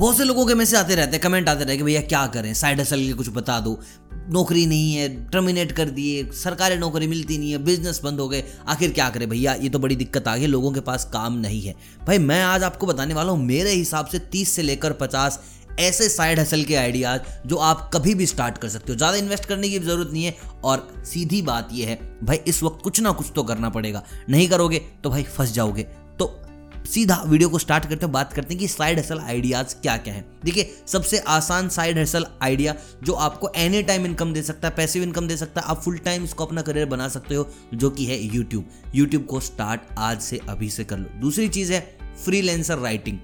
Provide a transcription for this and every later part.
बहुत से लोगों के मैसेज आते रहते हैं कमेंट आते रहते कि भैया क्या करें? साइड हसल के कुछ बता दो। नौकरी नहीं है टर्मिनेट कर दिए, सरकारी नौकरी मिलती नहीं है बिज़नेस बंद हो गए। आखिर क्या करें भैया? ये तो बड़ी दिक्कत आ गई, लोगों के पास काम नहीं है। भाई, मैं आज आपको बताने वाला हूँ, मेरे हिसाब से तीस से लेकर पचास ऐसे साइड हसल के आइडियाज़ जो आप कभी भी स्टार्ट कर सकते हो। ज़्यादा इन्वेस्ट करने की ज़रूरत नहीं है और सीधी बात यह है, भाई, इस वक्त कुछ ना कुछ तो करना पड़ेगा। नहीं करोगे तो भाई फंस जाओगे। सीधा वीडियो को स्टार्ट करते हैं, बात करते हैं कि साइड हसल आइडियाज़ क्या क्या है। देखिए, सबसे आसान साइड हसल आइडिया जो आपको एनी टाइम इनकम दे सकता है पैसिव इनकम दे सकता है, आप फुल टाइम इसको अपना करियर बना सकते हो, जो कि है यूट्यूब यूट्यूब को स्टार्ट आज से अभी से कर लो। दूसरी चीज़ है फ्रीलेंसर राइटिंग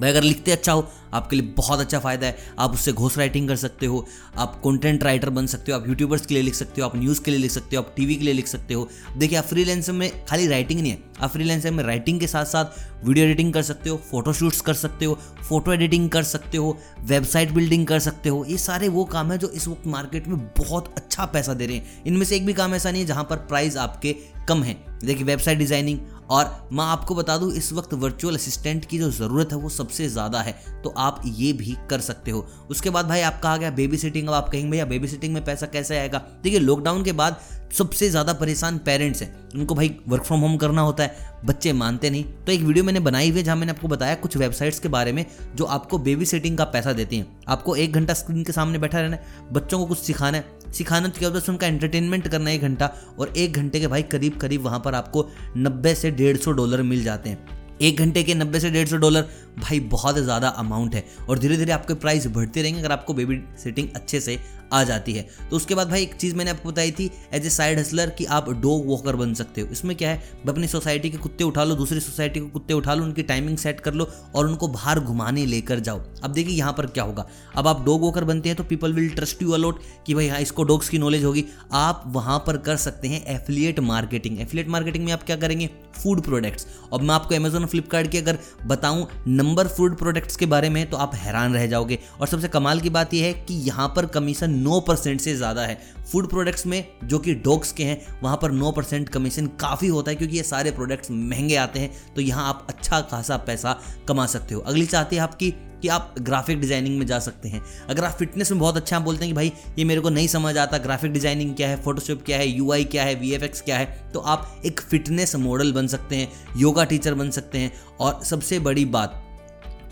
भाई, अगर लिखते अच्छा हो, आपके लिए बहुत अच्छा फ़ायदा है। आप उससे घोष राइटिंग कर सकते हो, आप कंटेंट राइटर बन सकते हो, आप यूट्यूबर्स के लिए लिख सकते हो, आप न्यूज़ के लिए लिख सकते हो, आप टीवी के लिए लिख सकते हो। देखिए, आप फ्रीलेंसर में खाली राइटिंग नहीं है। आप फ्रीलेंसर में राइटिंग के साथ साथ वीडियो एडिटिंग कर सकते हो फोटोशूट्स कर सकते हो फ़ोटो एडिटिंग कर सकते हो वेबसाइट बिल्डिंग कर सकते हो। ये सारे वो काम है जो इस वक्त मार्केट में बहुत अच्छा पैसा दे रहे हैं। इनमें से एक भी काम ऐसा नहीं है जहाँ पर प्राइस आपके कम है। देखिए वेबसाइट डिज़ाइनिंग और मैं आपको बता दूँ, इस वक्त वर्चुअल असिस्टेंट की जो ज़रूरत है वो सबसे ज़्यादा है तो आप ये भी कर सकते हो। उसके बाद भाई आपका आ गया बेबी सिटिंग अब आप कहेंगे, भैया बेबी सिटिंग में पैसा कैसे आएगा? देखिए लॉकडाउन के बाद सबसे ज़्यादा परेशान पेरेंट्स हैं। उनको भाई वर्क फ्रॉम होम करना होता है, बच्चे मानते नहीं। तो एक वीडियो मैंने बनाई हुई है जहाँ मैंने आपको बताया कुछ वेबसाइट्स के बारे में जो आपको बेबी सेटिंग का पैसा देती हैं। आपको एक घंटा स्क्रीन के सामने बैठा रहना है, बच्चों को कुछ सिखाना है। सिखाना तो क्या होता है उनका एंटरटेनमेंट करना है एक घंटा, और एक घंटे के भाई करीब करीब वहाँ पर आपको नब्बे से डेढ़ डॉलर मिल जाते हैं। एक घंटे के नब्बे से डेढ़ सौ डॉलर भाई बहुत ज़्यादा अमाउंट है, और धीरे धीरे आपके प्राइस बढ़ते रहेंगे अगर आपको बेबी सेटिंग अच्छे से आ जाती है। तो उसके बाद भाई एक चीज़ मैंने आपको बताई थी एज ए साइड हसलर कि आप डॉग वॉकर बन सकते हो। इसमें क्या है अपनी सोसाइटी के कुत्ते उठा लो, दूसरी सोसाइटी के कुत्ते उठा लो, उनकी टाइमिंग सेट कर लो और उनको बाहर घुमाने लेकर जाओ। अब देखिए यहाँ पर क्या होगा। अब आप डॉग वॉकर बनते हैं तो people will trust you a lot कि भाई हाँ इसको डॉग्स की नॉलेज होगी। आप वहाँ पर कर सकते हैं एफिलिएट मार्केटिंग एफिलिएट मार्केटिंग में आप क्या करेंगे? फ़ूड प्रोडक्ट्स और मैं आपको अमेजोन फ्लिपकार्ट की अगर बताऊँ नंबर फ़ूड प्रोडक्ट्स के बारे में तो आप हैरान रह जाओगे। और सबसे कमाल की बात यह है कि यहाँ पर कमीशन नौ परसेंट से ज़्यादा है। फ़ूड प्रोडक्ट्स में, जो कि डॉग्स के हैं, वहाँ पर नौ परसेंट कमीशन काफ़ी होता है, क्योंकि ये सारे प्रोडक्ट्स महँगे आते हैं तो यहाँ आप अच्छा खासा पैसा कमा सकते हो। अगली चाहती है आपकी कि आप ग्राफिक डिज़ाइनिंग में जा सकते हैं। अगर आप फिटनेस में बहुत अच्छा बोलते हैं कि भाई, ये मेरे को नहीं समझ आता ग्राफिक डिज़ाइनिंग क्या है फोटोशॉप क्या है यूआई क्या है वीएफएक्स क्या है तो आप एक फिटनेस मॉडल बन सकते हैं योगा टीचर बन सकते हैं। और सबसे बड़ी बात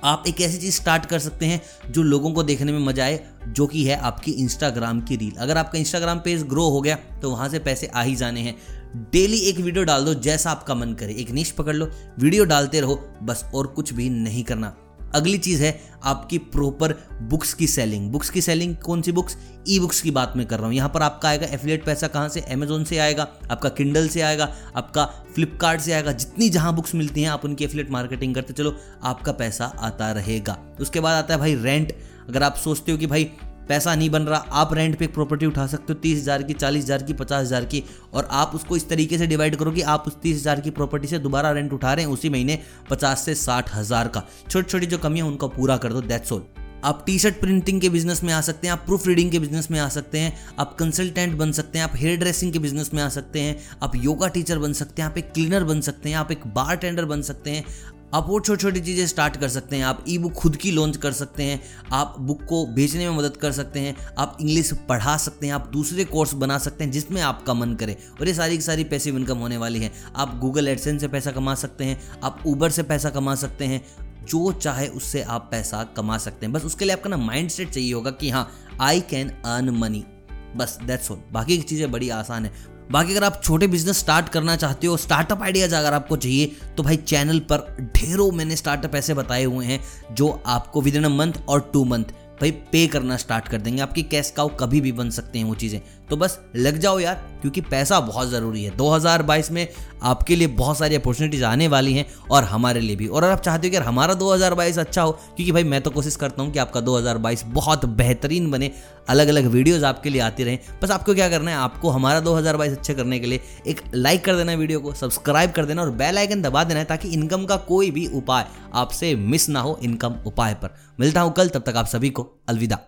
आप एक ऐसी चीज़ स्टार्ट कर सकते हैं जो लोगों को देखने में मज़ा आए, जो कि है आपकी इंस्टाग्राम की रील अगर आपका इंस्टाग्राम पेज ग्रो हो गया तो वहाँ से पैसे आ ही जाने हैं। डेली एक वीडियो डाल दो जैसा आपका मन करे। एक निश पकड़ लो वीडियो डालते रहो, बस और कुछ भी नहीं करना। अगली चीज़ है आपकी प्रॉपर बुक्स की सेलिंग बुक्स की सेलिंग कौन सी बुक्स ई बुक्स की बात में कर रहा हूँ। यहाँ पर आपका आएगा एफिलेट पैसा कहाँ से? अमेजोन से आएगा, आपका किंडल से आएगा, आपका फ्लिपकार्ट से आएगा। जितनी जहाँ बुक्स मिलती हैं, आप उनकी एफिलेट मार्केटिंग करते चलो, आपका पैसा आता रहेगा। उसके बाद आता है भाई रेंट अगर आप सोचते हो कि भाई पैसा नहीं बन रहा, आप रेंट पे एक प्रॉपर्टी उठा सकते हो, तीस हज़ार की, चालीस हज़ार की, पचास हज़ार की, और आप उसको इस तरीके से डिवाइड करो कि आप उस तीस हज़ार की प्रॉपर्टी से दोबारा रेंट उठा रहे हैं उसी महीने पचास से साठ हज़ार का। छोटी छोटी जो कमी है, उनको पूरा कर दो दैट्स ऑल आप टी शर्ट प्रिंटिंग के बिज़नेस में आ सकते हैं, आप प्रूफ रीडिंग के बिज़नेस में आ सकते हैं, आप कंसल्टेंट बन सकते हैं, आप हेयर ड्रेसिंग के बिज़नेस में आ सकते हैं, आप योगा टीचर बन सकते हैं, आप एक क्लीनर बन सकते हैं, आप एक बार टेंडर बन सकते हैं आप और छोटी छोटी चीज़ें स्टार्ट कर सकते हैं, आप ई बुक खुद की लॉन्च कर सकते हैं, आप बुक को बेचने में मदद कर सकते हैं, आप इंग्लिश पढ़ा सकते हैं, आप दूसरे कोर्स बना सकते हैं जिसमें आपका मन करे और ये सारी की सारी पैसिव इनकम होने वाली है। आप गूगल एडसन से पैसा कमा सकते हैं, आप ऊबर से पैसा कमा सकते हैं, जो चाहे उससे आप पैसा कमा सकते हैं। बस उसके लिए आपका ना माइंड सेट चाहिए होगा कि हाँ आई कैन अर्न मनी बस दैट्स ऑल बाकी की चीज़ें बड़ी आसान है। बाकी अगर आप छोटे बिज़नेस स्टार्ट करना चाहते हो स्टार्टअप आइडियाज़ अगर आपको चाहिए तो भाई चैनल पर ढेरों मैंने स्टार्टअप ऐसे बताए हुए हैं जो आपको विद इन अ मंथ और टू मंथ भाई पे करना स्टार्ट कर देंगे। आपकी कैश काउ कभी भी बन सकते हैं वो चीज़ें। तो बस लग जाओ यार, क्योंकि पैसा बहुत ज़रूरी है। 2022 में आपके लिए बहुत सारी अपॉर्चुनिटीज़ आने वाली हैं और हमारे लिए भी। और अगर आप चाहते हो कि हमारा 2022 अच्छा हो, क्योंकि भाई मैं तो कोशिश करता हूँ कि आपका 2022 बहुत बेहतरीन बने अलग अलग वीडियोज़ आपके लिए आती रहें। बस आपको क्या करना है, आपको हमारा 2022 अच्छा करने के लिए एक लाइक कर देना वीडियो को सब्सक्राइब कर देना और बेल आइकन दबा देना है ताकि इनकम का कोई भी उपाय आपसे मिस ना हो इनकम उपाय पर। मिलता हूँ कल, तब तक आप सभी को अलविदा।